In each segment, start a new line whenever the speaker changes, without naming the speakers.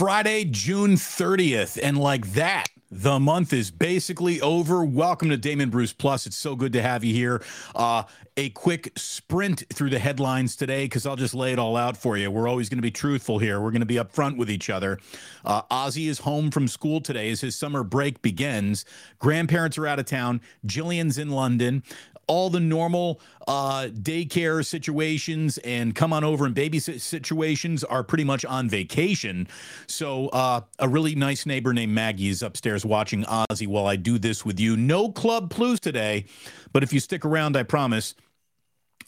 Friday, June 30th. And like that, the month is basically over. Welcome to Damon Bruce Plus. It's so good to have you here. Uh, a quick sprint through the headlines today because I'll just lay it all out for you. We're always going to be truthful here. We're going to be upfront with each other. Uh, Ozzy is home from school today as his summer break begins. Grandparents are out of town. Jillian's in London all the normal uh, daycare situations and come on over and babysit situations are pretty much on vacation. So uh, a really nice neighbor named Maggie is upstairs watching Ozzy while I do this with you. No Club Plus today, but if you stick around, I promise –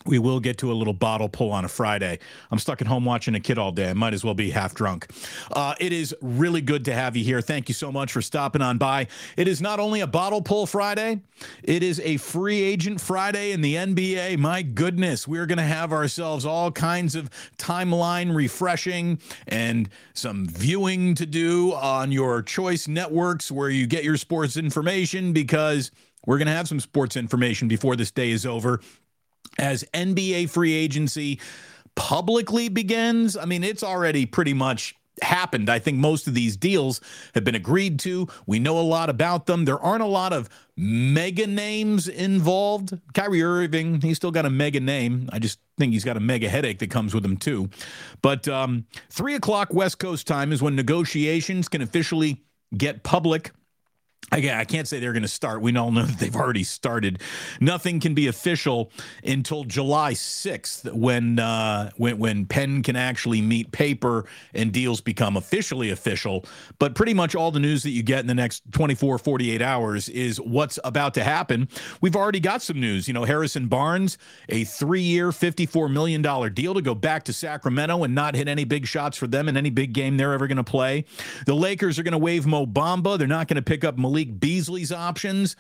we will get to a little bottle pull on a Friday. I'm stuck at home watching a kid all day. I might as well be half drunk. Uh, it is really good to have you here. Thank you so much for stopping on by. It is not only a bottle pull Friday, it is a free agent Friday in the NBA. My goodness, we're going to have ourselves all kinds of timeline refreshing and some viewing to do on your choice networks where you get your sports information because. We're going to have some sports information before this day is over as NBA free agency publicly begins. I mean, it's already pretty much happened. I think most of these deals have been agreed to. We know a lot about them. There aren't a lot of mega names involved. Kyrie Irving, he's still got a mega name. I just think he's got a mega headache that comes with him, too. But um, three o'clock West Coast time is when negotiations can officially get public. Again, I can't say they're going to start. We all know that they've already started. Nothing can be official until July 6th when uh, when when pen can actually meet paper and deals become officially official. But pretty much all the news that you get in the next 24, 48 hours is what's about to happen. We've already got some news. You know, Harrison Barnes, a three-year, $54 million deal to go back to Sacramento and not hit any big shots for them in any big game they're ever going to play. The Lakers are going to waive Mo Bamba. They're not going to pick up Malik Malik Beasley's options.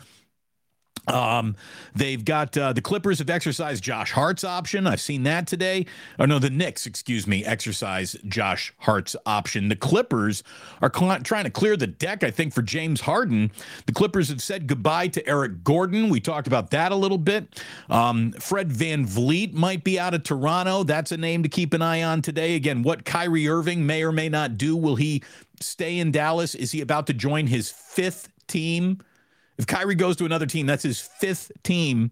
Um, they've got uh, the Clippers have exercised Josh Hart's option. I've seen that today. Oh no, the Knicks, excuse me, exercise Josh Hart's option. The Clippers are cl- trying to clear the deck, I think, for James Harden. The Clippers have said goodbye to Eric Gordon. We talked about that a little bit. Um, Fred VanVleet might be out of Toronto. That's a name to keep an eye on today. Again, what Kyrie Irving may or may not do. Will he stay in Dallas? Is he about to join his fifth team. If Kyrie goes to another team, that's his fifth team.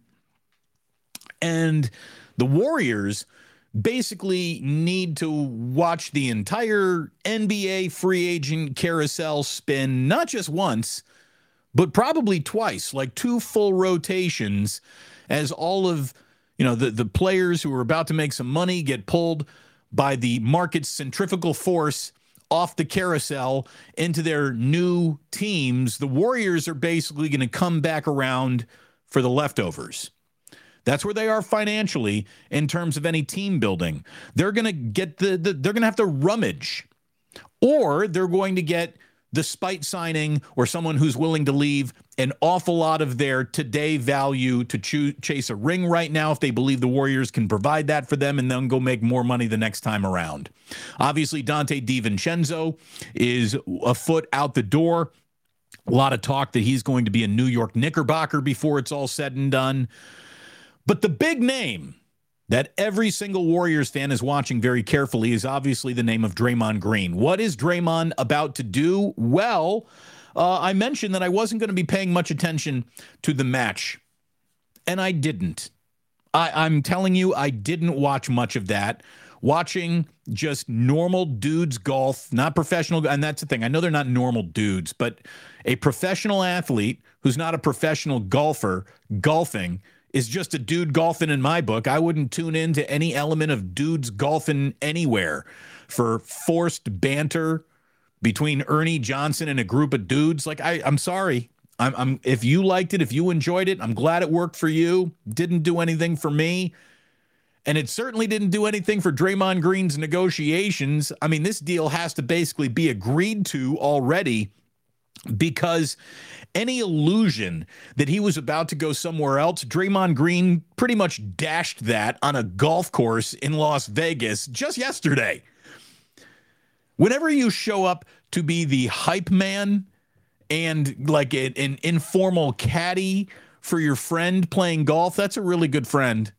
And the Warriors basically need to watch the entire NBA free agent carousel spin, not just once, but probably twice, like two full rotations, as all of you know the, the players who are about to make some money get pulled by the market's centrifugal force off the carousel into their new teams, the Warriors are basically going to come back around for the leftovers. That's where they are financially in terms of any team building. They're going to get the, the they're going to have to rummage or they're going to get the spite signing or someone who's willing to leave an awful lot of their today value to ch- chase a ring right now if they believe the Warriors can provide that for them and then go make more money the next time around. Obviously, Donte DiVincenzo is a foot out the door. A lot of talk that he's going to be a New York Knickerbocker before it's all said and done. But the big name that every single Warriors fan is watching very carefully is obviously the name of Draymond Green. What is Draymond about to do? Well, uh, I mentioned that I wasn't going to be paying much attention to the match, and I didn't. I, I'm telling you, I didn't watch much of that. Watching just normal dudes golf, not professional, and that's the thing. I know they're not normal dudes, but a professional athlete who's not a professional golfer golfing is just a dude golfing in my book. I wouldn't tune into any element of dudes golfing anywhere for forced banter between Ernie Johnson and a group of dudes. Like I, I'm sorry. I'm, I'm if you liked it, if you enjoyed it, I'm glad it worked for you. Didn't do anything for me. And it certainly didn't do anything for Draymond Green's negotiations. I mean, this deal has to basically be agreed to already because any illusion that he was about to go somewhere else, Draymond Green pretty much dashed that on a golf course in Las Vegas just yesterday. Whenever you show up to be the hype man and like an, an informal caddy for your friend playing golf, that's a really good friend.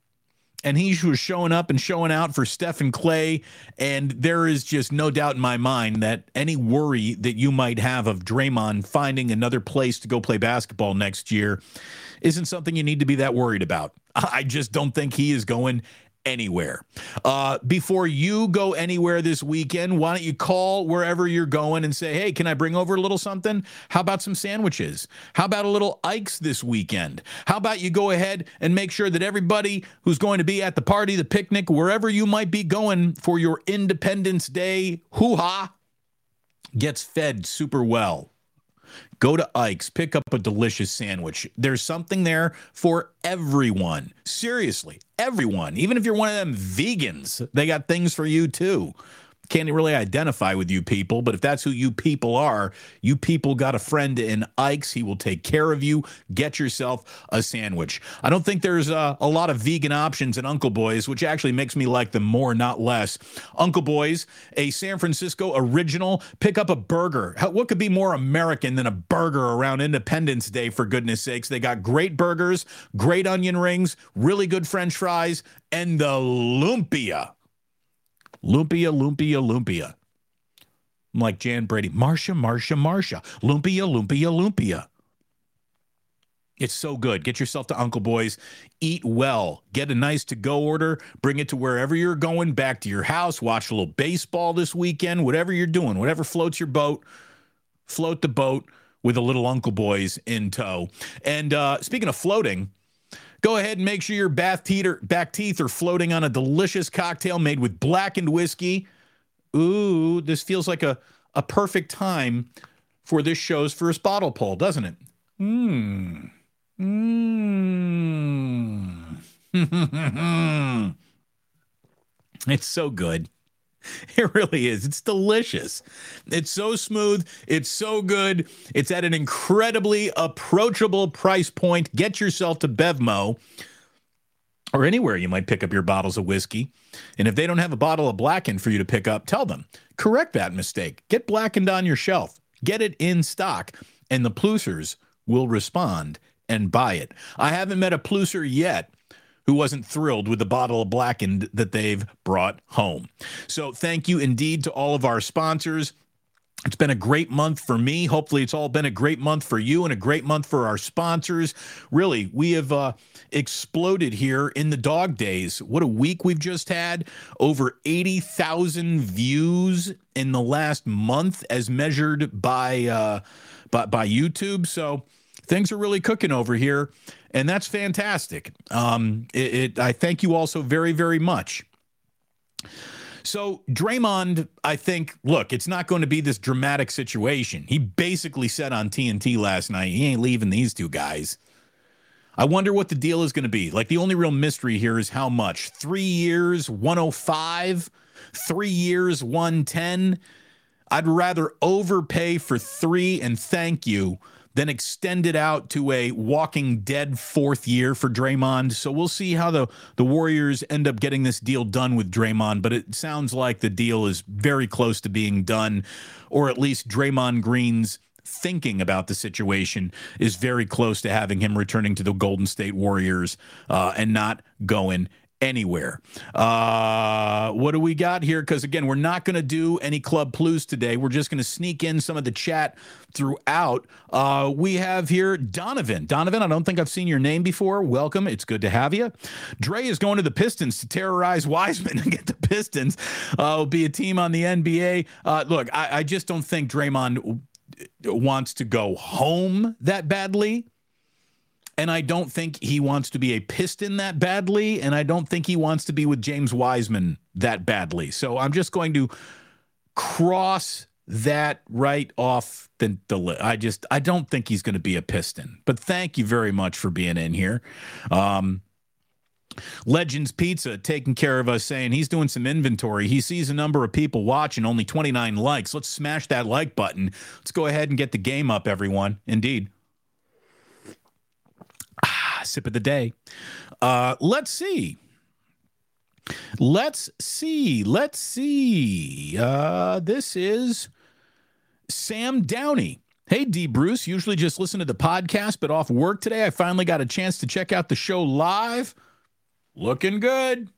And he was showing up and showing out for Steph and Klay. And there is just no doubt in my mind that any worry that you might have of Draymond finding another place to go play basketball next year isn't something you need to be that worried about. I just don't think he is going anywhere. Uh, before you go anywhere this weekend, why don't you call wherever you're going and say, hey, can I bring over a little something? How about some sandwiches? How about a little Ike's this weekend? How about you go ahead and make sure that everybody who's going to be at the party, the picnic, wherever you might be going for your Independence Day hoo ha, gets fed super well. Go to Ike's, pick up a delicious sandwich. There's something there for everyone. Seriously, everyone. Even if you're one of them vegans, they got things for you too can't really identify with you people, but if that's who you people are, you people got a friend in Ike's. He will take care of you. Get yourself a sandwich. I don't think there's a, a lot of vegan options in Uncle Boys, which actually makes me like them more, not less. Uncle Boys, a San Francisco original. Pick up a burger. What could be more American than a burger around Independence Day, for goodness sakes? They got great burgers, great onion rings, really good french fries, and the lumpia. Lumpia, Lumpia, Lumpia. I'm like Jan Brady. Marcia, Marcia, Marcia. Lumpia, Lumpia, Lumpia. It's so good. Get yourself to Uncle Boy's. Eat well. Get a nice to go order. Bring it to wherever you're going, back to your house. Watch a little baseball this weekend. Whatever you're doing, whatever floats your boat, float the boat with a little Uncle Boy's in tow. And uh, speaking of floating, Go ahead and make sure your bath back teeth are floating on a delicious cocktail made with blackened whiskey. Ooh, this feels like a, a perfect time for this show's first bottle poll, doesn't it? Mmm. Mmm. it's so good. It really is. It's delicious. It's so smooth. It's so good. It's at an incredibly approachable price point. Get yourself to Bevmo or anywhere you might pick up your bottles of whiskey. And if they don't have a bottle of Blackened for you to pick up, tell them. Correct that mistake. Get Blackened on your shelf. Get it in stock, and the Plusers will respond and buy it. I haven't met a Pluser yet who wasn't thrilled with the bottle of blackened that they've brought home. So, thank you indeed to all of our sponsors. It's been a great month for me. Hopefully, it's all been a great month for you and a great month for our sponsors. Really, we have uh, exploded here in the dog days. What a week we've just had. Over 80,000 views in the last month as measured by, uh, by, by YouTube. So, things are really cooking over here and that's fantastic. Um, it, it, I thank you also very, very much. So Draymond, I think, look, it's not going to be this dramatic situation. He basically said on TNT last night, he ain't leaving these two guys. I wonder what the deal is going to be. Like the only real mystery here is how much. Three years, 105, three years, 110. I'd rather overpay for three and thank you then extended out to a Walking Dead fourth year for Draymond. So we'll see how the, the Warriors end up getting this deal done with Draymond. But it sounds like the deal is very close to being done, or at least Draymond Green's thinking about the situation is very close to having him returning to the Golden State Warriors uh, and not going anywhere. Uh, what do we got here? Because again, we're not going to do any Club Plus today. We're just going to sneak in some of the chat throughout. Uh, we have here Donovan. Donovan, I don't think I've seen your name before. Welcome. It's good to have you. Dre is going to the Pistons to terrorize Wiseman and get the Pistons. Uh, will be a team on the NBA. Uh, look, I, I just don't think Draymond wants to go home that badly. And I don't think he wants to be a Piston that badly. And I don't think he wants to be with James Wiseman that badly. So I'm just going to cross that right off the, the list. I just, I don't think he's going to be a Piston. But thank you very much for being in here. Um, Legends Pizza taking care of us saying he's doing some inventory. He sees a number of people watching, only 29 likes. Let's smash that like button. Let's go ahead and get the game up, everyone. Indeed sip of the day. Uh, let's see. Let's see. Let's see. Uh, this is Sam Downey. Hey, D. Bruce. Usually just listen to the podcast, but off work today. I finally got a chance to check out the show live. looking good.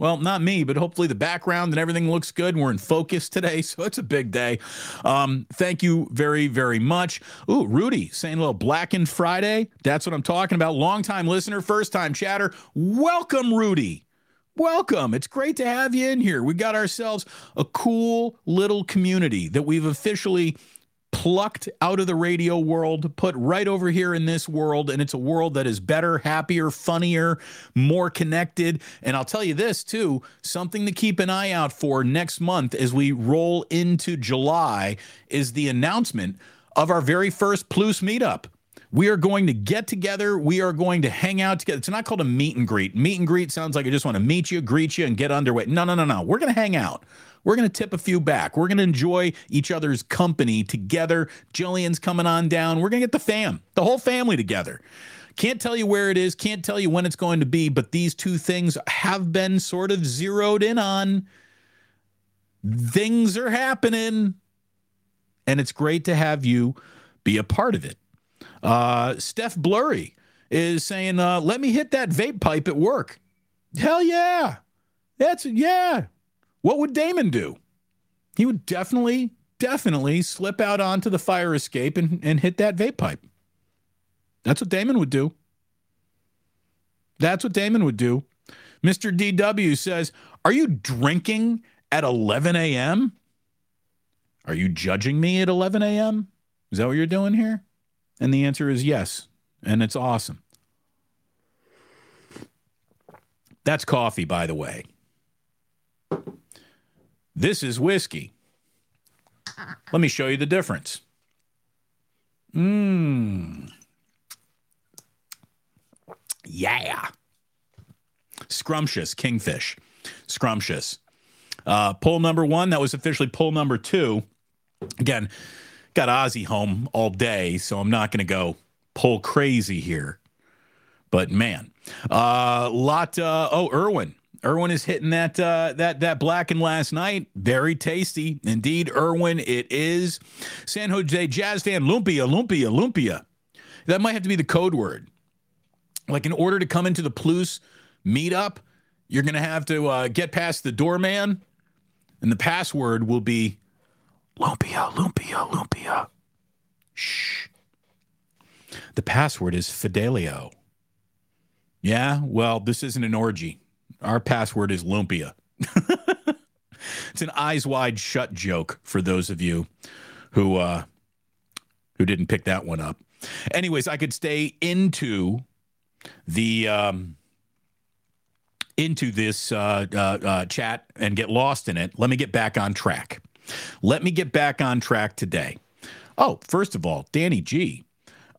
Well, not me, but hopefully the background and everything looks good. We're in focus today, so it's a big day. Um, thank you very, very much. Ooh, Rudy saying a little Blackened Friday. That's what I'm talking about. Long-time listener, first-time chatter. Welcome, Rudy. Welcome. It's great to have you in here. We got ourselves a cool little community that we've officially plucked out of the radio world, put right over here in this world. And it's a world that is better, happier, funnier, more connected. And I'll tell you this too something to keep an eye out for next month as we roll into July is the announcement of our very first Plus meetup. We are going to get together. We are going to hang out together. It's not called a meet and greet. Meet and greet sounds like I just want to meet you, greet you, and get underway. No, no, no, no. We're going to hang out. We're going to tip a few back. We're going to enjoy each other's company together. Jillian's coming on down. We're going to get the fam, the whole family together. Can't tell you where it is, can't tell you when it's going to be, but these two things have been sort of zeroed in on. Things are happening, and it's great to have you be a part of it. Uh, Steph Blurry is saying, uh, let me hit that vape pipe at work. Hell yeah. That's, yeah. What would Damon do? He would definitely, definitely slip out onto the fire escape and, and hit that vape pipe. That's what Damon would do. That's what Damon would do. Mr. DW says, Are you drinking at 11 a.m.? Are you judging me at 11 a.m.? Is that what you're doing here? And the answer is yes. And it's awesome. That's coffee, by the way. This is whiskey. Let me show you the difference. Mmm. Yeah. Scrumptious kingfish. Scrumptious. Uh, pull number one, that was officially pull number two. Again, got Ozzy home all day, so I'm not going to go pull crazy here. But man, uh, lot. Uh, oh, Irwin Irwin is hitting that uh, that that blackened last night. Very tasty indeed. Irwin, it is. San Jose Jazz fan, lumpia, lumpia, lumpia. That might have to be the code word. Like in order to come into the Plus meetup, you're gonna have to uh, get past the doorman, and the password will be lumpia, lumpia, lumpia. Shh. The password is Fidelio. Yeah, well, this isn't an orgy. Our password is Lumpia. it's an eyes wide shut joke for those of you who uh, who didn't pick that one up. Anyways, I could stay into the um, into this uh, uh, uh, chat and get lost in it. Let me get back on track. Let me get back on track today. Oh, first of all, Danny G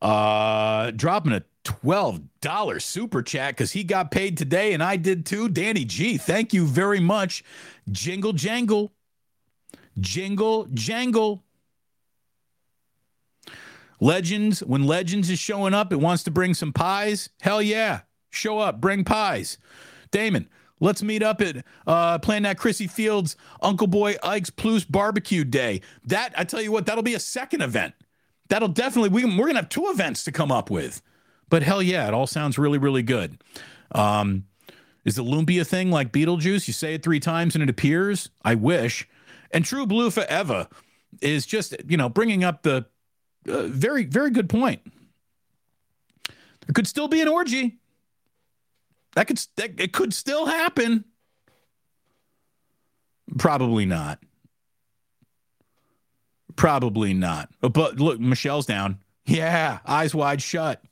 uh, dropping a $12 super chat because he got paid today and I did too. Danny G, thank you very much. Jingle jangle. Jingle jangle. Legends, when Legends is showing up, it wants to bring some pies. Hell yeah. Show up, bring pies. Damon, let's meet up at uh plan that Crissy Fields Uncle Boy Ike's Plus barbecue day. That I tell you what, that'll be a second event. That'll definitely we, we're gonna have two events to come up with. But hell yeah, it all sounds really, really good. Um, is the lumpia thing like Beetlejuice? You say it three times and it appears? I wish. And True Blue Forever is just, you know, bringing up the uh, very, very good point. There could still be an orgy. That could, that, it could still happen. Probably not. Probably not. But look, Michelle's down. Yeah, eyes wide shut.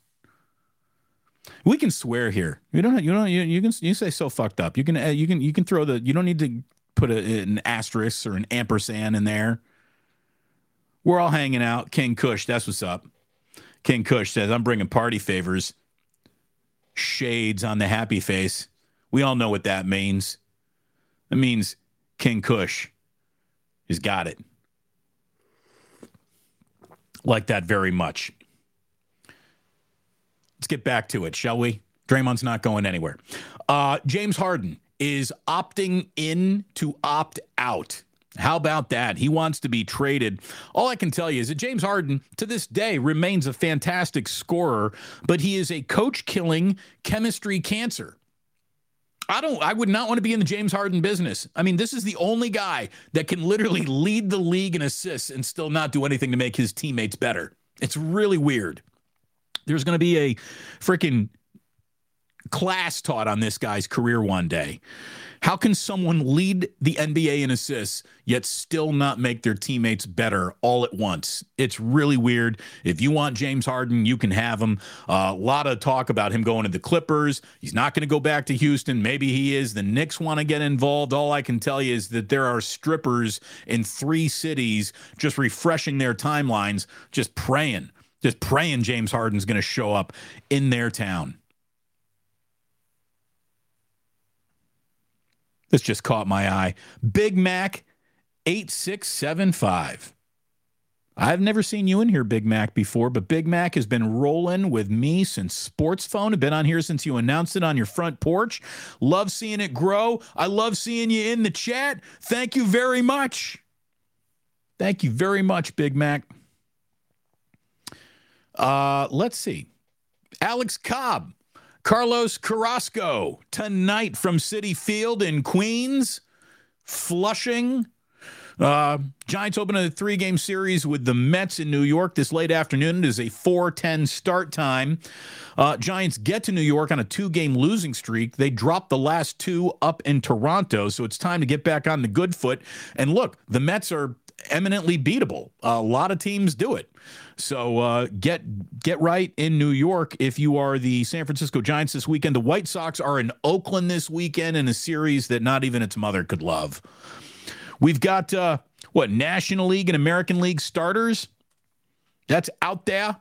We can swear here. You don't. You don't. You, you can. You say so fucked up. You can. Uh, you can. You can throw the. You don't need to put a, an asterisk or an ampersand in there. We're all hanging out. King Kush. That's what's up. King Kush says, "I'm bringing party favors." Shades on the happy face. We all know what that means. It means King Kush has got it. Like that very much. Let's get back to it, shall we? Draymond's not going anywhere. Uh, James Harden is opting in to opt out. How about that? He wants to be traded. All I can tell you is that James Harden, to this day, remains a fantastic scorer, but he is a coach killing chemistry cancer. I don't I would not want to be in the James Harden business. I mean, this is the only guy that can literally lead the league in assists and still not do anything to make his teammates better. It's really weird. There's going to be a freaking class taught on this guy's career one day. How can someone lead the NBA in assists yet still not make their teammates better all at once? It's really weird. If you want James Harden, you can have him. A uh, lot of talk about him going to the Clippers. He's not going to go back to Houston. Maybe he is. The Knicks want to get involved. All I can tell you is that there are strippers in three cities just refreshing their timelines, just praying, just praying James Harden's going to show up in their town. This just caught my eye. Big Mac 8675. I've never seen you in here, Big Mac, before, but Big Mac has been rolling with me since Sports Phone. I've been on here since you announced it on your front porch. Love seeing it grow. I love seeing you in the chat. Thank you very much. Thank you very much, Big Mac. Uh, let's see. Alex Cobb Carlos Carrasco tonight from Citi Field in Queens, Flushing. Uh, Giants open a three game series with the Mets in New York this late afternoon. It is a 4:10 start time. Uh, Giants get to New York on a two game losing streak. They dropped the last two up in Toronto, so it's time to get back on the good foot. And look, the Mets are eminently beatable. A lot of teams do it. So uh, get get right in New York if you are the San Francisco Giants this weekend. The White Sox are in Oakland this weekend in a series that not even its mother could love. We've got uh, what National League and American League starters. That's out there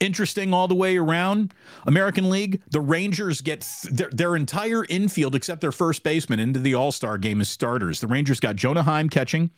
interesting all the way around. American League, the Rangers get th- their, their, entire infield except their first baseman into the All Star game as starters. The Rangers got Jonah Heim catching.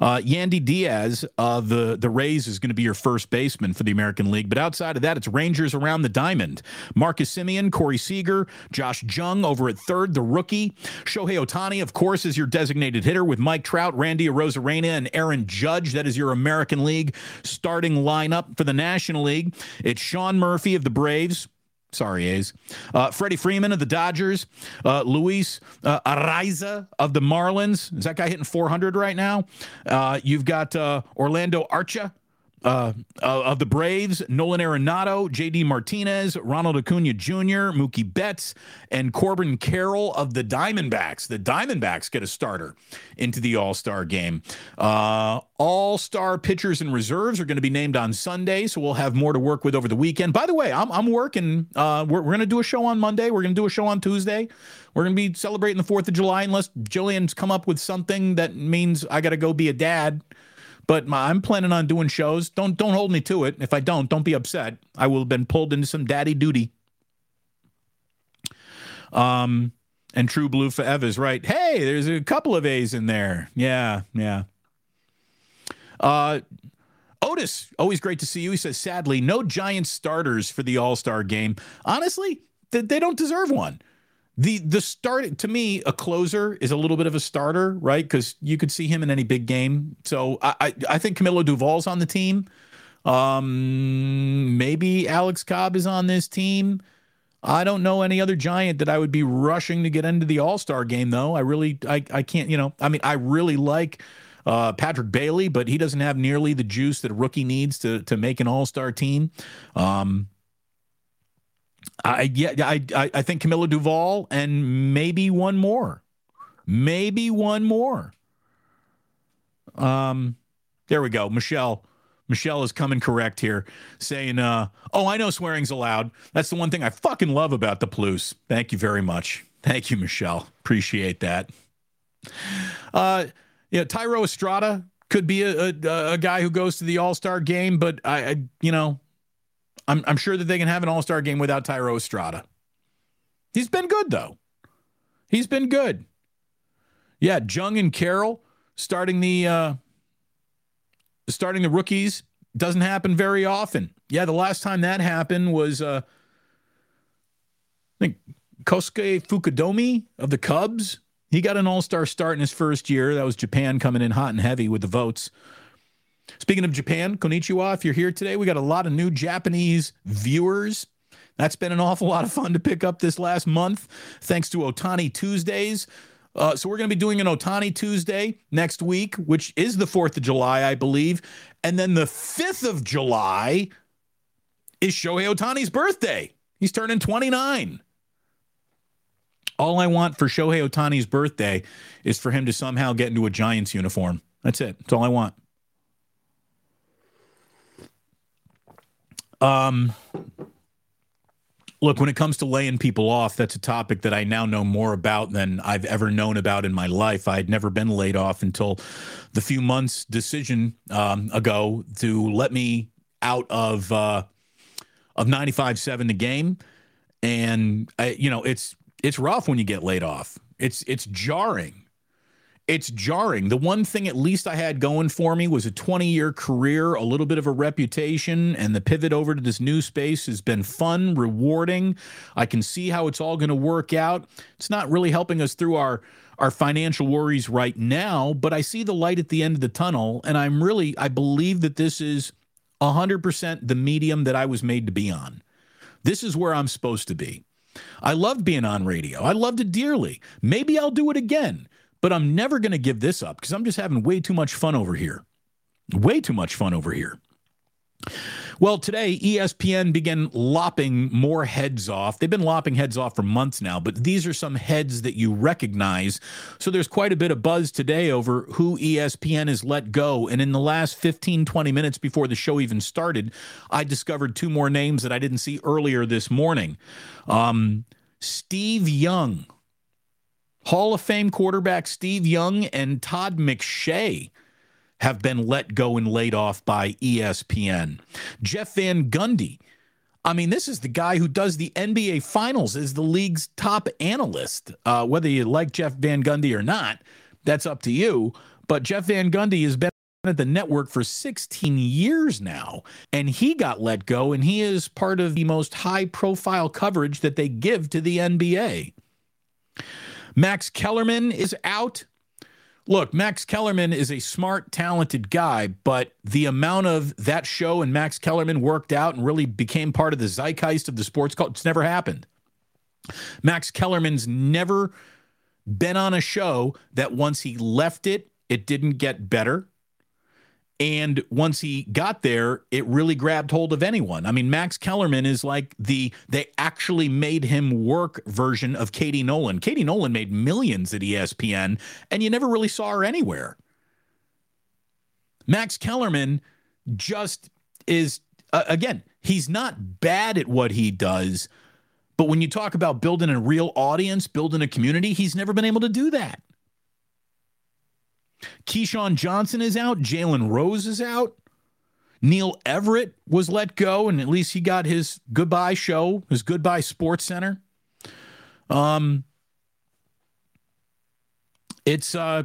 Uh, Yandy Diaz, uh, the, the Rays, is going to be your first baseman for the American League. But outside of that, it's Rangers around the diamond. Marcus Semien, Corey Seager, Josh Jung over at third, the rookie. Shohei Ohtani, of course, is your designated hitter with Mike Trout, Randy Arozarena, and Aaron Judge. That is your American League starting lineup for the National League. It's Sean Murphy of the Braves. Sorry, A's. Uh, Freddie Freeman of the Dodgers. Uh, Luis uh, Arraez of the Marlins. Is that guy hitting 400 right now? Uh, you've got uh, Orlando Arcia uh, uh, of the Braves, Nolan Arenado, JD Martinez, Ronald Acuna Jr., Mookie Betts, and Corbin Carroll of the Diamondbacks. The Diamondbacks get a starter into the All Star game. Uh, All Star pitchers and reserves are going to be named on Sunday, so we'll have more to work with over the weekend. By the way, I'm, I'm working. Uh, we're we're going to do a show on Monday. We're going to do a show on Tuesday. We're going to be celebrating the 4th of July unless Jillian's come up with something that means I got to go be a dad but my, I'm planning on doing shows. Don't don't hold me to it. If I don't, don't be upset. I will have been pulled into some daddy duty. Um, and True Blue Forever is right. Hey, there's a couple of A's in there. Yeah, yeah. Uh, Otis, always great to see you. He says, sadly, no giant starters for the All Star game. Honestly, they don't deserve one the the start to me a closer is a little bit of a starter right? Because you could see him in any big game. So i i, I think camilo doval's on the team. Um maybe alex cobb is on this team. I don't know any other giant that i would be rushing to get into the all-star game though. I really i, I can't you know i mean i really like uh, Patrick Bailey, but he doesn't have nearly the juice that a rookie needs to to make an All Star team. Um, I yeah, I, I think Camilo Doval and maybe one more, maybe one more. Um, there we go, Michelle. Michelle is coming correct here, saying, uh, "Oh, I know swearing's allowed. That's the one thing I fucking love about the Plus." Thank you very much. Thank you, Michelle. Appreciate that. Uh, yeah, Thairo Estrada could be a, a, a guy who goes to the All Star game, but I, I, you know, I'm, I'm sure that they can have an all star game without Thairo Estrada. He's been good, though. He's been good. Yeah, Jung and Carroll starting the uh, starting the rookies doesn't happen very often. Yeah, the last time that happened was uh, I think Kosuke Fukudome of the Cubs. He got an All Star start in his first year. That was Japan coming in hot and heavy with the votes. Speaking of Japan, konnichiwa, if you're here today, we got a lot of new Japanese viewers. That's been an awful lot of fun to pick up this last month, thanks to Ohtani Tuesdays. Uh, so we're going to be doing an Ohtani Tuesday next week, which is the 4th of July, I believe. And then the 5th of July is Shohei Ohtani's birthday. He's turning 29. All I want for Shohei Ohtani's birthday is for him to somehow get into a Giants uniform. That's it. That's all I want. Um, look, when it comes to laying people off, that's a topic that I now know more about than I've ever known about in my life. I'd never been laid off until the few months decision um, ago to let me out of uh, of ninety five seven the game. And I, you know, it's it's rough when you get laid off. It's it's jarring it's jarring. The one thing at least I had going for me was a 20 year career, a little bit of a reputation, and the pivot over to this new space has been fun, rewarding. I can see how it's all going to work out. It's not really helping us through our our financial worries right now, but I see the light at the end of the tunnel, and I'm really I believe that this is 100% the medium that I was made to be on. This is where I'm supposed to be. I loved being on radio. I loved it dearly. Maybe I'll do it again. But I'm never going to give this up because I'm just having way too much fun over here. Way too much fun over here. Well, today ESPN began lopping more heads off. They've been lopping heads off for months now, but these are some heads that you recognize. So there's quite a bit of buzz today over who ESPN has let go. And in the last 15, 20 minutes before the show even started, I discovered two more names that I didn't see earlier this morning. Um, Steve Young Hall of Fame quarterback Steve Young and Todd McShay have been let go and laid off by ESPN. Jeff Van Gundy. I mean, this is the guy who does the NBA Finals as the league's top analyst. Uh, whether you like Jeff Van Gundy or not, that's up to you. But Jeff Van Gundy has been at the network for 16 years now, and he got let go, and he is part of the most high profile coverage that they give to the NBA. Max Kellerman is out. Look, Max Kellerman is a smart, talented guy, but the amount of that show and Max Kellerman worked out and really became part of the zeitgeist of the sports culture, it's never happened. Max Kellerman's never been on a show that once he left it, it didn't get better. And once he got there, it really grabbed hold of anyone. I mean, Max Kellerman is like the they actually made him work version of Katie Nolan. Katie Nolan made millions at ESPN, and you never really saw her anywhere. Max Kellerman just is, uh, again, he's not bad at what he does. But when you talk about building a real audience, building a community, he's never been able to do that. Keyshawn Johnson is out. Jalen Rose is out. Neil Everett was let go, and at least he got his goodbye show, his goodbye Sports Center. Um, it's uh,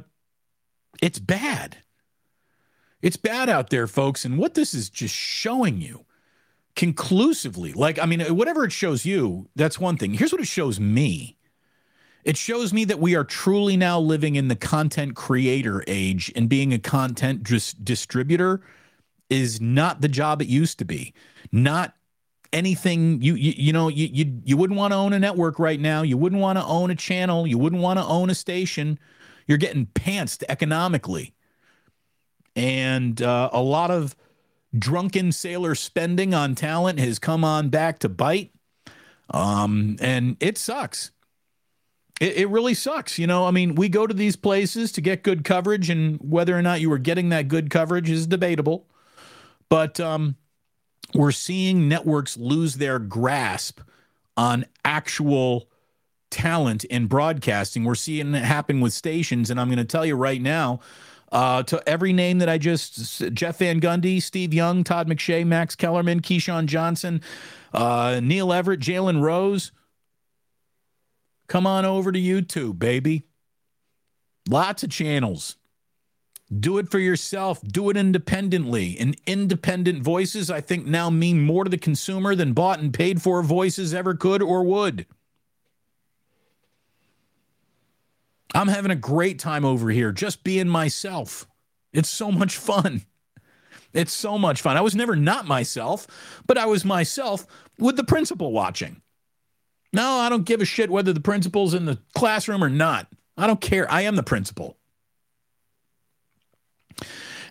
it's bad. It's bad out there, folks. And what this is just showing you conclusively, like I mean, whatever it shows you, that's one thing. Here's what it shows me. It shows me that we are truly now living in the content creator age, and being a content dis- distributor is not the job it used to be. Not anything you you, you know you, you you wouldn't want to own a network right now. You wouldn't want to own a channel. You wouldn't want to own a station. You're getting pantsed economically, and uh, a lot of drunken sailor spending on talent has come on back to bite. Um, and it sucks. It, it, really sucks. You know, I mean, we go to these places to get good coverage, and whether or not you were getting that good coverage is debatable. But um, we're seeing networks lose their grasp on actual talent in broadcasting. We're seeing it happen with stations, and I'm going to tell you right now. Uh, to every name that I just Jeff Van Gundy, Steve Young, Todd McShay, Max Kellerman, Keyshawn Johnson, uh, Neil Everett, Jalen Rose, Come on over to YouTube, baby. Lots of channels. Do it for yourself. Do it independently. And independent voices, I think, now mean more to the consumer than bought and paid for voices ever could or would. I'm having a great time over here just being myself. It's so much fun. It's so much fun. I was never not myself, but I was myself with the principal watching. No, I don't give a shit whether the principal's in the classroom or not. I don't care. I am the principal.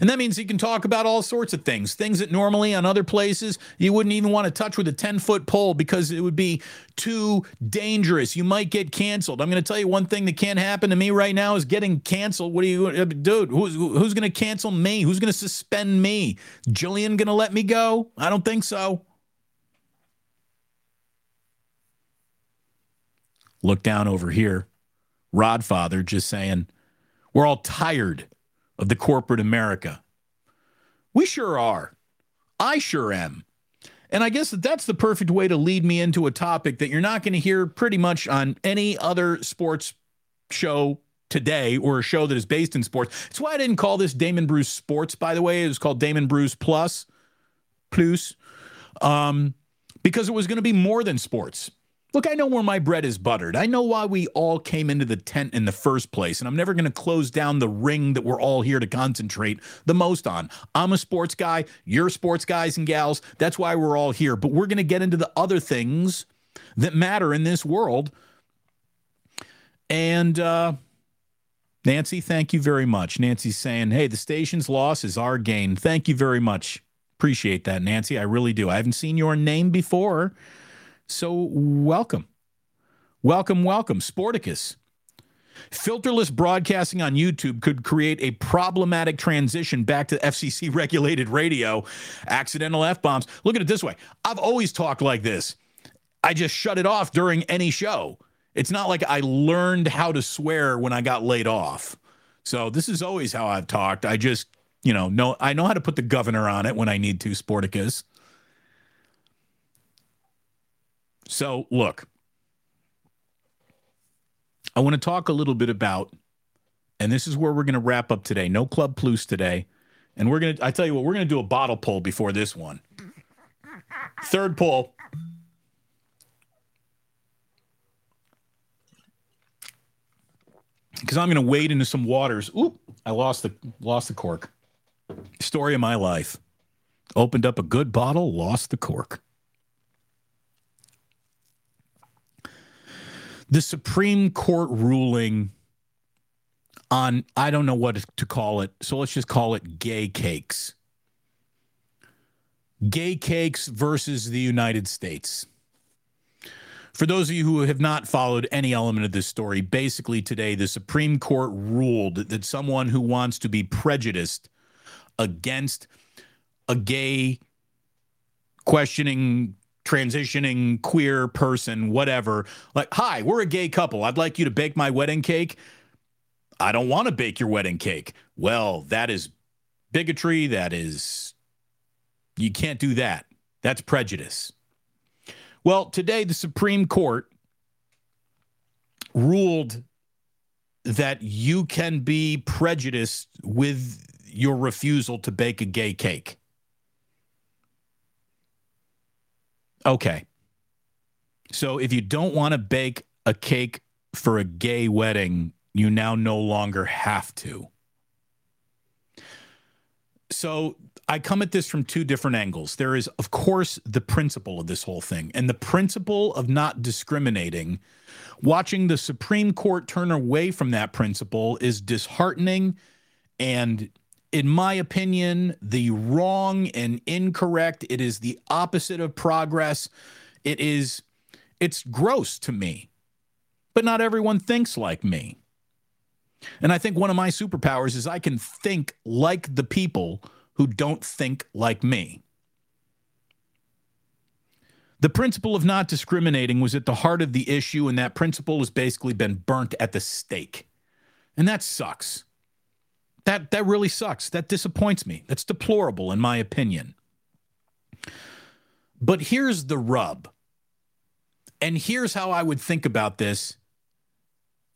And that means you can talk about all sorts of things, things that normally on other places you wouldn't even want to touch with a 10 foot pole because it would be too dangerous. You might get canceled. I'm going to tell you one thing that can't happen to me right now is getting canceled. What are you, uh, dude? Who's, who's going to cancel me? Who's going to suspend me? Jillian going to let me go? I don't think so. Look down over here. Rodfather just saying, we're all tired of the corporate America. We sure are. I sure am. And I guess that that's the perfect way to lead me into a topic that you're not going to hear pretty much on any other sports show today or a show that is based in sports. That's why I didn't call this Damon Bruce Sports, by the way. It was called Damon Bruce Plus, Plus, um, because it was going to be more than sports. Look, I know where my bread is buttered. I know why we all came into the tent in the first place, and I'm never going to close down the ring that we're all here to concentrate the most on. I'm a sports guy, you're sports guys and gals. That's why we're all here. But we're going to get into the other things that matter in this world. And uh, Nancy, thank you very much. Nancy's saying, hey, the station's loss is our gain. Thank you very much. Appreciate that, Nancy. I really do. I haven't seen your name before. So, welcome. Welcome, welcome. Sporticus. Filterless broadcasting on YouTube could create a problematic transition back to FCC regulated radio. Accidental F bombs. Look at it this way I've always talked like this. I just shut it off during any show. It's not like I learned how to swear when I got laid off. So this is always how I've talked. I just, you know, know I know how to put the governor on it when I need to, Sporticus. So, look, I want to talk a little bit about, and this is where we're going to wrap up today. No Club Plus today. And we're going to, I tell you what, we're going to do a bottle pull before this one. Third pull. Because I'm going to wade into some waters. Oop, I lost the lost the cork. Story of my life. Opened up a good bottle, lost the cork. The Supreme Court ruling on, I don't know what to call it. So let's just call it gay cakes. Gay cakes versus the United States. For those of you who have not followed any element of this story, basically today the Supreme Court ruled that someone who wants to be prejudiced against a gay questioning transitioning queer person, whatever, like, hi, we're a gay couple. I'd like you to bake my wedding cake. I don't want to bake your wedding cake. Well, that is bigotry. That is, you can't do that. That's prejudice. Well, today the Supreme Court ruled that you can be prejudiced with your refusal to bake a gay cake. Okay. So if you don't want to bake a cake for a gay wedding, you now no longer have to. So I come at this from two different angles. There is, of course, the principle of this whole thing and the principle of not discriminating. Watching the Supreme Court turn away from that principle is disheartening and in my opinion, the wrong and incorrect. It is the opposite of progress. It is, it's gross to me. But not everyone thinks like me. And I think one of my superpowers is I can think like the people who don't think like me. The principle of not discriminating was at the heart of the issue, and that principle has basically been burnt at the stake. And that sucks. That that really sucks. That disappoints me. That's deplorable in my opinion. But here's the rub. And here's how I would think about this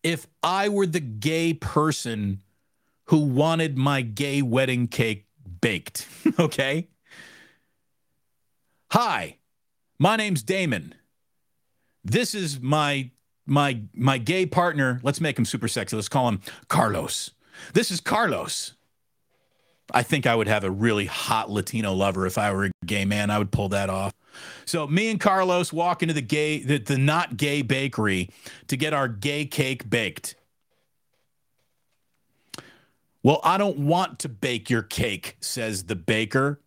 if I were the gay person who wanted my gay wedding cake baked, okay? Hi. My name's Damon. This is my my my gay partner. Let's make him super sexy. Let's call him Carlos. This is Carlos. I think I would have a really hot Latino lover if I were a gay man. I would pull that off. So me and Carlos walk into the gay the, the not gay bakery to get our gay cake baked. Well, I don't want to bake your cake, says the baker.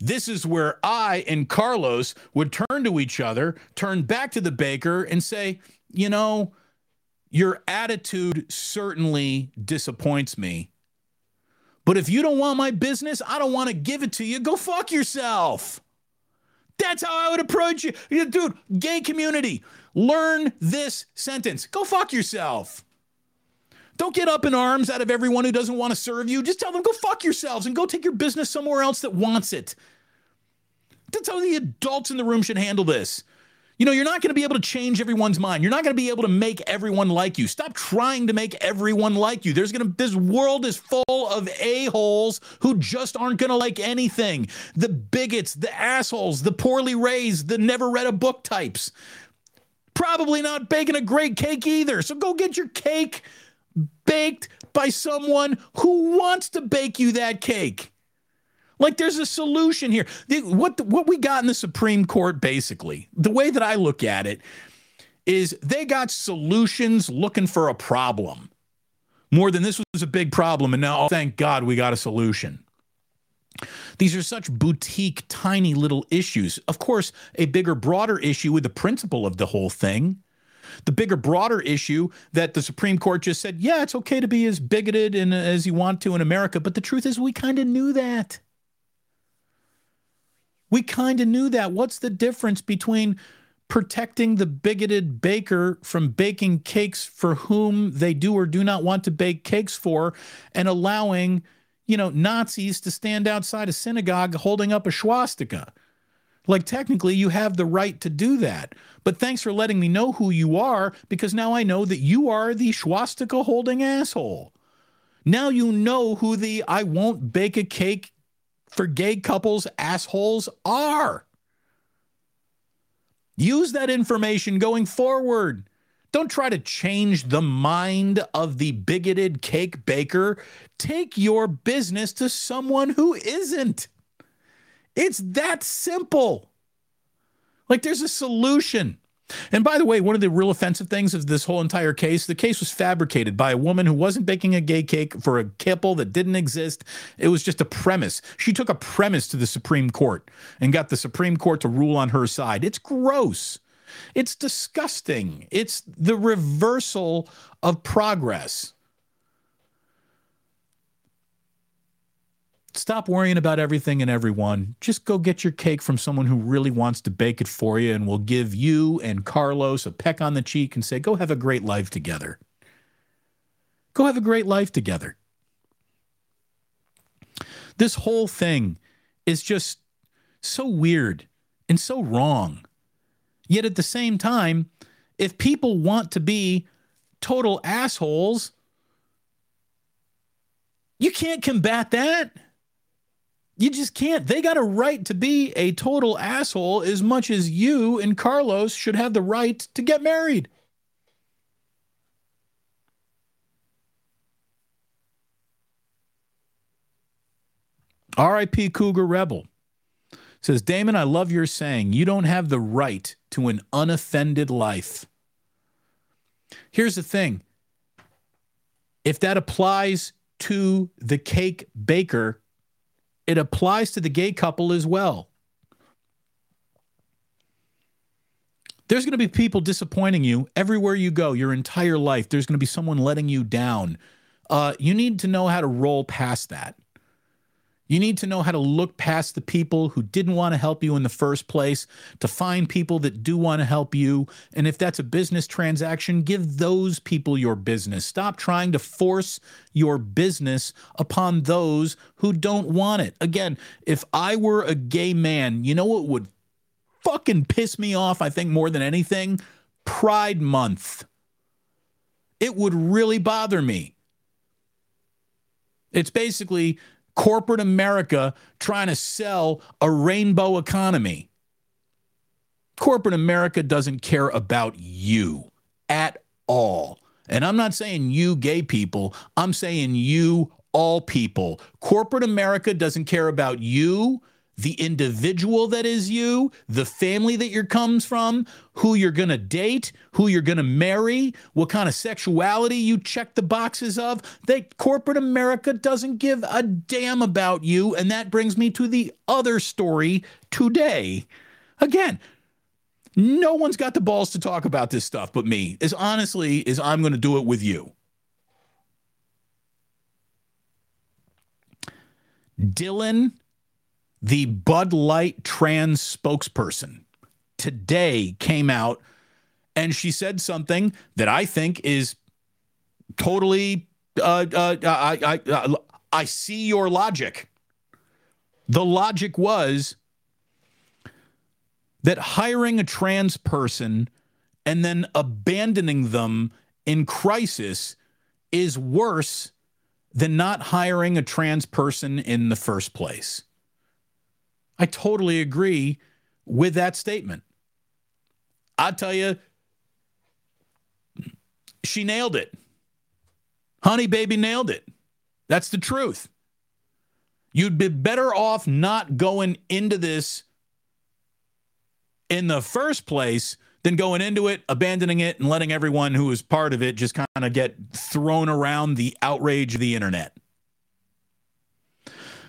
This is where I and Carlos would turn to each other, turn back to the baker, and say, You know, your attitude certainly disappoints me. But if you don't want my business, I don't want to give it to you. Go fuck yourself. That's how I would approach you. Dude, gay community, learn this sentence. Go fuck yourself. Don't get up in arms out of everyone who doesn't want to serve you. Just tell them, go fuck yourselves and go take your business somewhere else that wants it. That's how the adults in the room should handle this. You know, you're not going to be able to change everyone's mind. You're not going to be able to make everyone like you. Stop trying to make everyone like you. There's going to this world is full of a-holes who just aren't going to like anything. The bigots, the assholes, the poorly raised, the never read a book types. Probably not baking a great cake either. So go get your cake baked by someone who wants to bake you that cake. Like there's a solution here. What what we got in the Supreme Court basically, the way that I look at it is they got solutions looking for a problem. More than this was a big problem and now oh, thank God we got a solution. These are such boutique, tiny little issues. Of course, a bigger, broader issue with the principle of the whole thing. The bigger, broader issue that the Supreme Court just said, yeah, it's okay to be as bigoted and as you want to in America. But the truth is, we kind of knew that. We kind of knew that. What's the difference between protecting the bigoted baker from baking cakes for whom they do or do not want to bake cakes for and allowing, you know, Nazis to stand outside a synagogue holding up a swastika? Like, technically, you have the right to do that. But thanks for letting me know who you are because now I know that you are the swastika holding asshole. Now you know who the I won't bake a cake for gay couples assholes are. Use that information going forward. Don't try to change the mind of the bigoted cake baker. Take your business to someone who isn't. It's that simple. Like there's a solution. And by the way, one of the real offensive things of this whole entire case, the case was fabricated by a woman who wasn't baking a gay cake for a couple that didn't exist. It was just a premise. She took a premise to the Supreme Court and got the Supreme Court to rule on her side. It's gross. It's disgusting. It's the reversal of progress. Stop worrying about everything and everyone. Just go get your cake from someone who really wants to bake it for you and will give you and Carlos a peck on the cheek and say, go have a great life together. Go have a great life together. This whole thing is just so weird and so wrong. Yet at the same time, if people want to be total assholes, you can't combat that. You just can't. They got a right to be a total asshole as much as you and Carlos should have the right to get married. RIP Cougar Rebel says, Damon, I love your saying, you don't have the right to an unoffended life. Here's the thing if that applies to the cake baker, it applies to the gay couple as well. There's going to be people disappointing you everywhere you go, your entire life. There's going to be someone letting you down. Uh, you need to know how to roll past that. You need to know how to look past the people who didn't want to help you in the first place, to find people that do want to help you. And if that's a business transaction, give those people your business. Stop trying to force your business upon those who don't want it. Again, if I were a gay man, you know what would fucking piss me off, I think, more than anything? Pride Month. It would really bother me. It's basically corporate America trying to sell a rainbow economy. Corporate America doesn't care about you at all. And I'm not saying you gay people, I'm saying you all people. Corporate America doesn't care about you, the individual that is you, the family that you comes from, who you're going to date, who you're going to marry, what kind of sexuality you check the boxes of. They corporate America doesn't give a damn about you and that brings me to the other story today. Again, no one's got the balls to talk about this stuff but me. As honestly as I'm going to do it with you. Dylan, the Bud Light trans spokesperson, today came out and she said something that I think is totally. Uh, uh, I, I, I, I see your logic. The logic was that hiring a trans person and then abandoning them in crisis is worse than not hiring a trans person in the first place. I totally agree with that statement. I tell you, she nailed it. Honey Baby nailed it. That's the truth. You'd be better off not going into this in the first place than going into it, abandoning it, and letting everyone who was part of it just kind of get thrown around the outrage of the internet.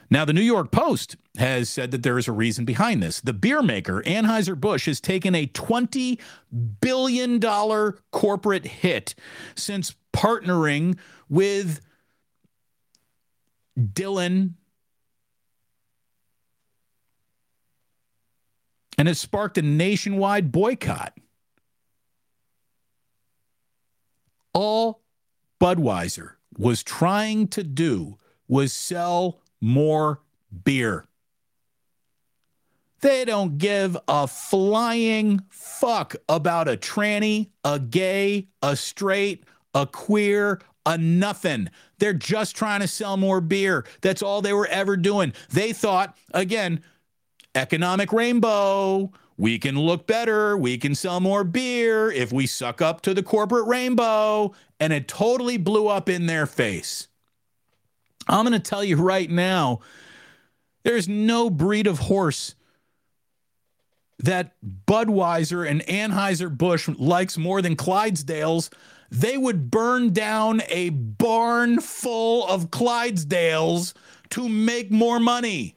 Now, the New York Post has said that there is a reason behind this. The beer maker, Anheuser-Busch, has taken a $20 billion corporate hit since partnering with Dylan and has sparked a nationwide boycott. All Budweiser was trying to do was sell more beer. They don't give a flying fuck about a tranny, a gay, a straight, a queer, a nothing. They're just trying to sell more beer. That's all they were ever doing. They thought, again, economic rainbow. We can look better. We can sell more beer if we suck up to the corporate rainbow. And it totally blew up in their face. I'm going to tell you right now there's no breed of horse that Budweiser and Anheuser-Busch likes more than Clydesdales. They would burn down a barn full of Clydesdales to make more money.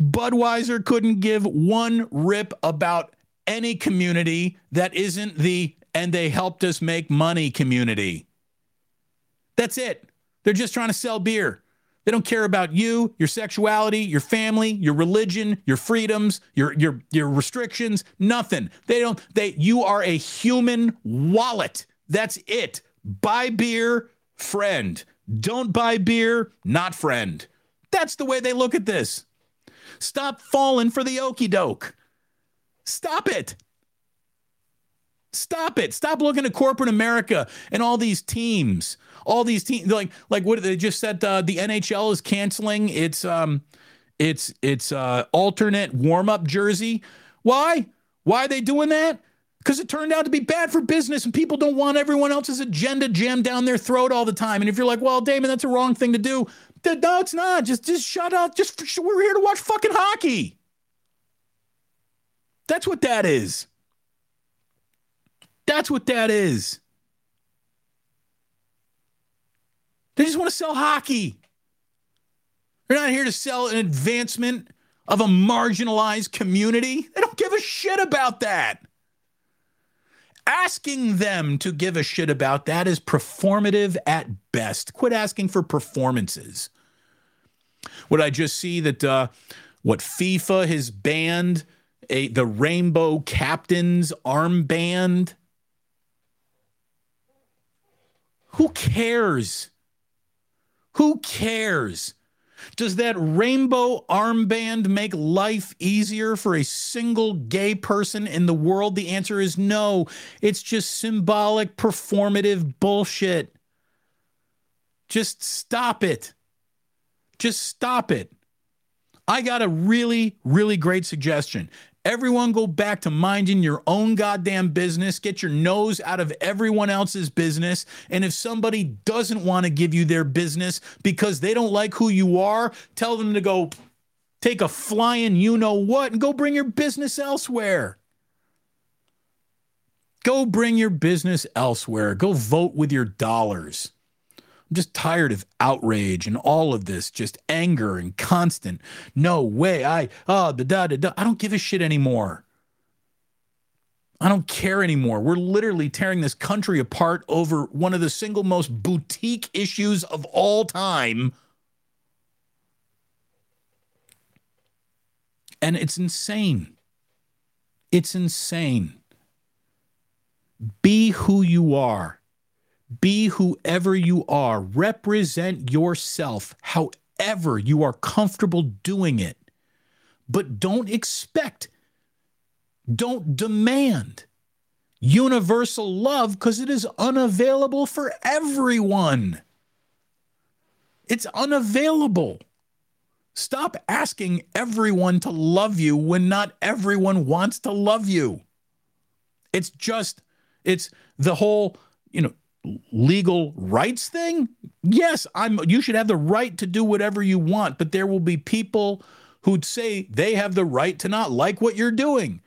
Budweiser couldn't give one rip about any community that isn't the and they helped us make money community. That's it. They're just trying to sell beer. They don't care about you, your sexuality, your family, your religion, your freedoms, your your your restrictions, nothing. They don't they you are a human wallet. That's it. Buy beer, friend. Don't buy beer, not friend. That's the way they look at this. Stop falling for the okey doke. Stop it. Stop it. Stop looking at corporate America and all these teams. All these teams like like what they just said uh, the NHL is canceling its um its its uh alternate warm-up jersey. Why? Why are they doing that? Because it turned out to be bad for business and people don't want everyone else's agenda jammed down their throat all the time. And if you're like, well, Damon, that's a wrong thing to do. No, it's not. Just just shut up. Just we're here to watch fucking hockey. That's what that is. That's what that is. They just want to sell hockey. They're not here to sell an advancement of a marginalized community. They don't give a shit about that. Asking them to give a shit about that is performative at best. Quit asking for performances. Would I just see that uh, what FIFA has banned a the Rainbow Captains armband? Who cares? Who cares? Does that rainbow armband make life easier for a single gay person in the world? The answer is no. It's just symbolic, performative bullshit. Just stop it. Just stop it. I got a really, really great suggestion. Everyone go back to minding your own goddamn business. Get your nose out of everyone else's business. And if somebody doesn't want to give you their business because they don't like who you are, tell them to go take a flying you know what and go bring your business elsewhere. Go bring your business elsewhere. Go vote with your dollars. I'm just tired of outrage and all of this, just anger and constant. No way. I, ah, oh, the da da da. I don't give a shit anymore. I don't care anymore. We're literally tearing this country apart over one of the single most boutique issues of all time. And it's insane. It's insane. Be who you are. Be whoever you are. Represent yourself however you are comfortable doing it. But don't expect, don't demand universal love because it is unavailable for everyone. It's unavailable. Stop asking everyone to love you when not everyone wants to love you. It's just, it's the whole, you know, legal rights thing, yes, I'm you should have the right to do whatever you want, but there will be people who'd say they have the right to not like what you're doing.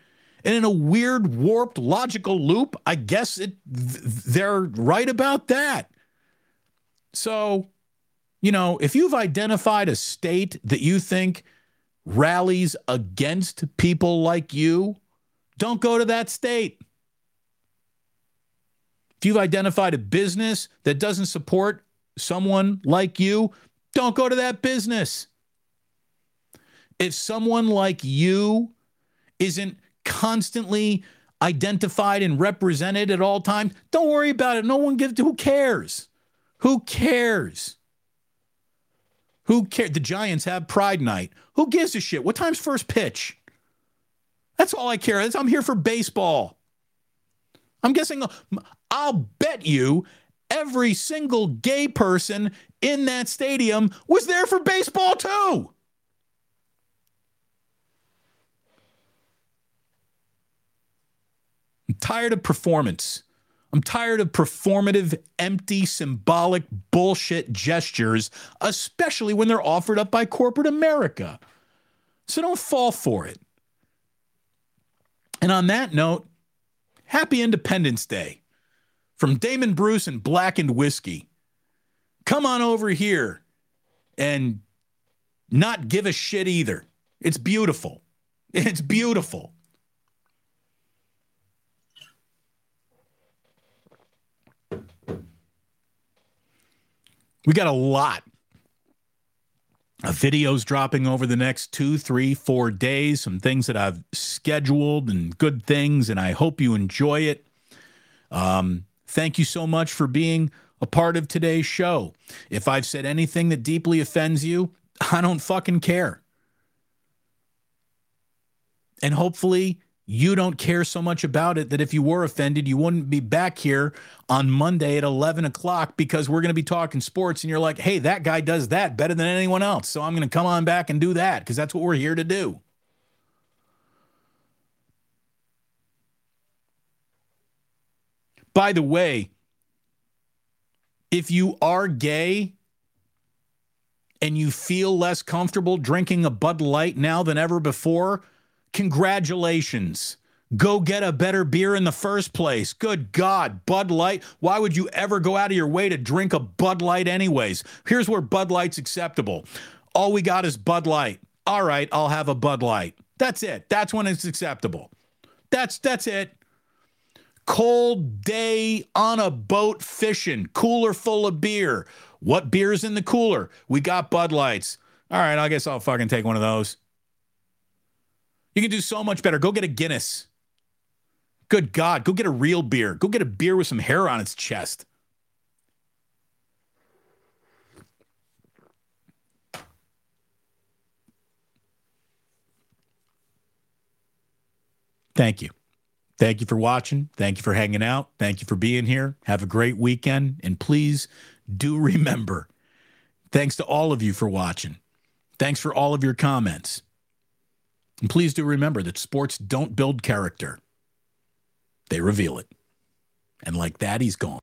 And in a weird, warped, logical loop, I guess it they're right about that. So, you know, if you've identified a state that you think rallies against people like you, don't go to that state. If you've identified a business that doesn't support someone like you, don't go to that business. If someone like you isn't constantly identified and represented at all times, don't worry about it. No one gives who cares? Who cares? Who cares? The Giants have Pride Night. Who gives a shit? What time's first pitch? That's all I care. I'm here for baseball. I'm guessing I'll bet you every single gay person in that stadium was there for baseball too. I'm tired of performance. I'm tired of performative, empty, symbolic bullshit gestures, especially when they're offered up by corporate America. So don't fall for it. And on that note, happy Independence Day from Damon Bruce and Blackened Whiskey. Come on over here and not give a shit either. It's beautiful. It's beautiful. We got a lot videos dropping over the next two, three, four days, some things that I've scheduled and good things, and I hope you enjoy it. Um, Thank you so much for being a part of today's show. If I've said anything that deeply offends you, I don't fucking care. And hopefully, you don't care so much about it that if you were offended, you wouldn't be back here on Monday at 11 o'clock because we're going to be talking sports and you're like, hey, that guy does that better than anyone else. So I'm going to come on back and do that because that's what we're here to do. By the way, if you are gay and you feel less comfortable drinking a Bud Light now than ever before, congratulations. Go get a better beer in the first place. Good God, Bud Light. Why would you ever go out of your way to drink a Bud Light, anyways? Here's where Bud Light's acceptable. All we got is Bud Light. All right, I'll have a Bud Light. That's it. That's when it's acceptable. That's that's it cold day on a boat fishing, cooler full of beer. What beer's in the cooler? We got Bud Lights. All right, I guess I'll fucking take one of those. You can do so much better. Go get a Guinness. Good God, go get a real beer. Go get a beer with some hair on its chest. Thank you. Thank you for watching. Thank you for hanging out. Thank you for being here. Have a great weekend. And please do remember thanks to all of you for watching. Thanks for all of your comments. And please do remember that sports don't build character, they reveal it. And like that, he's gone.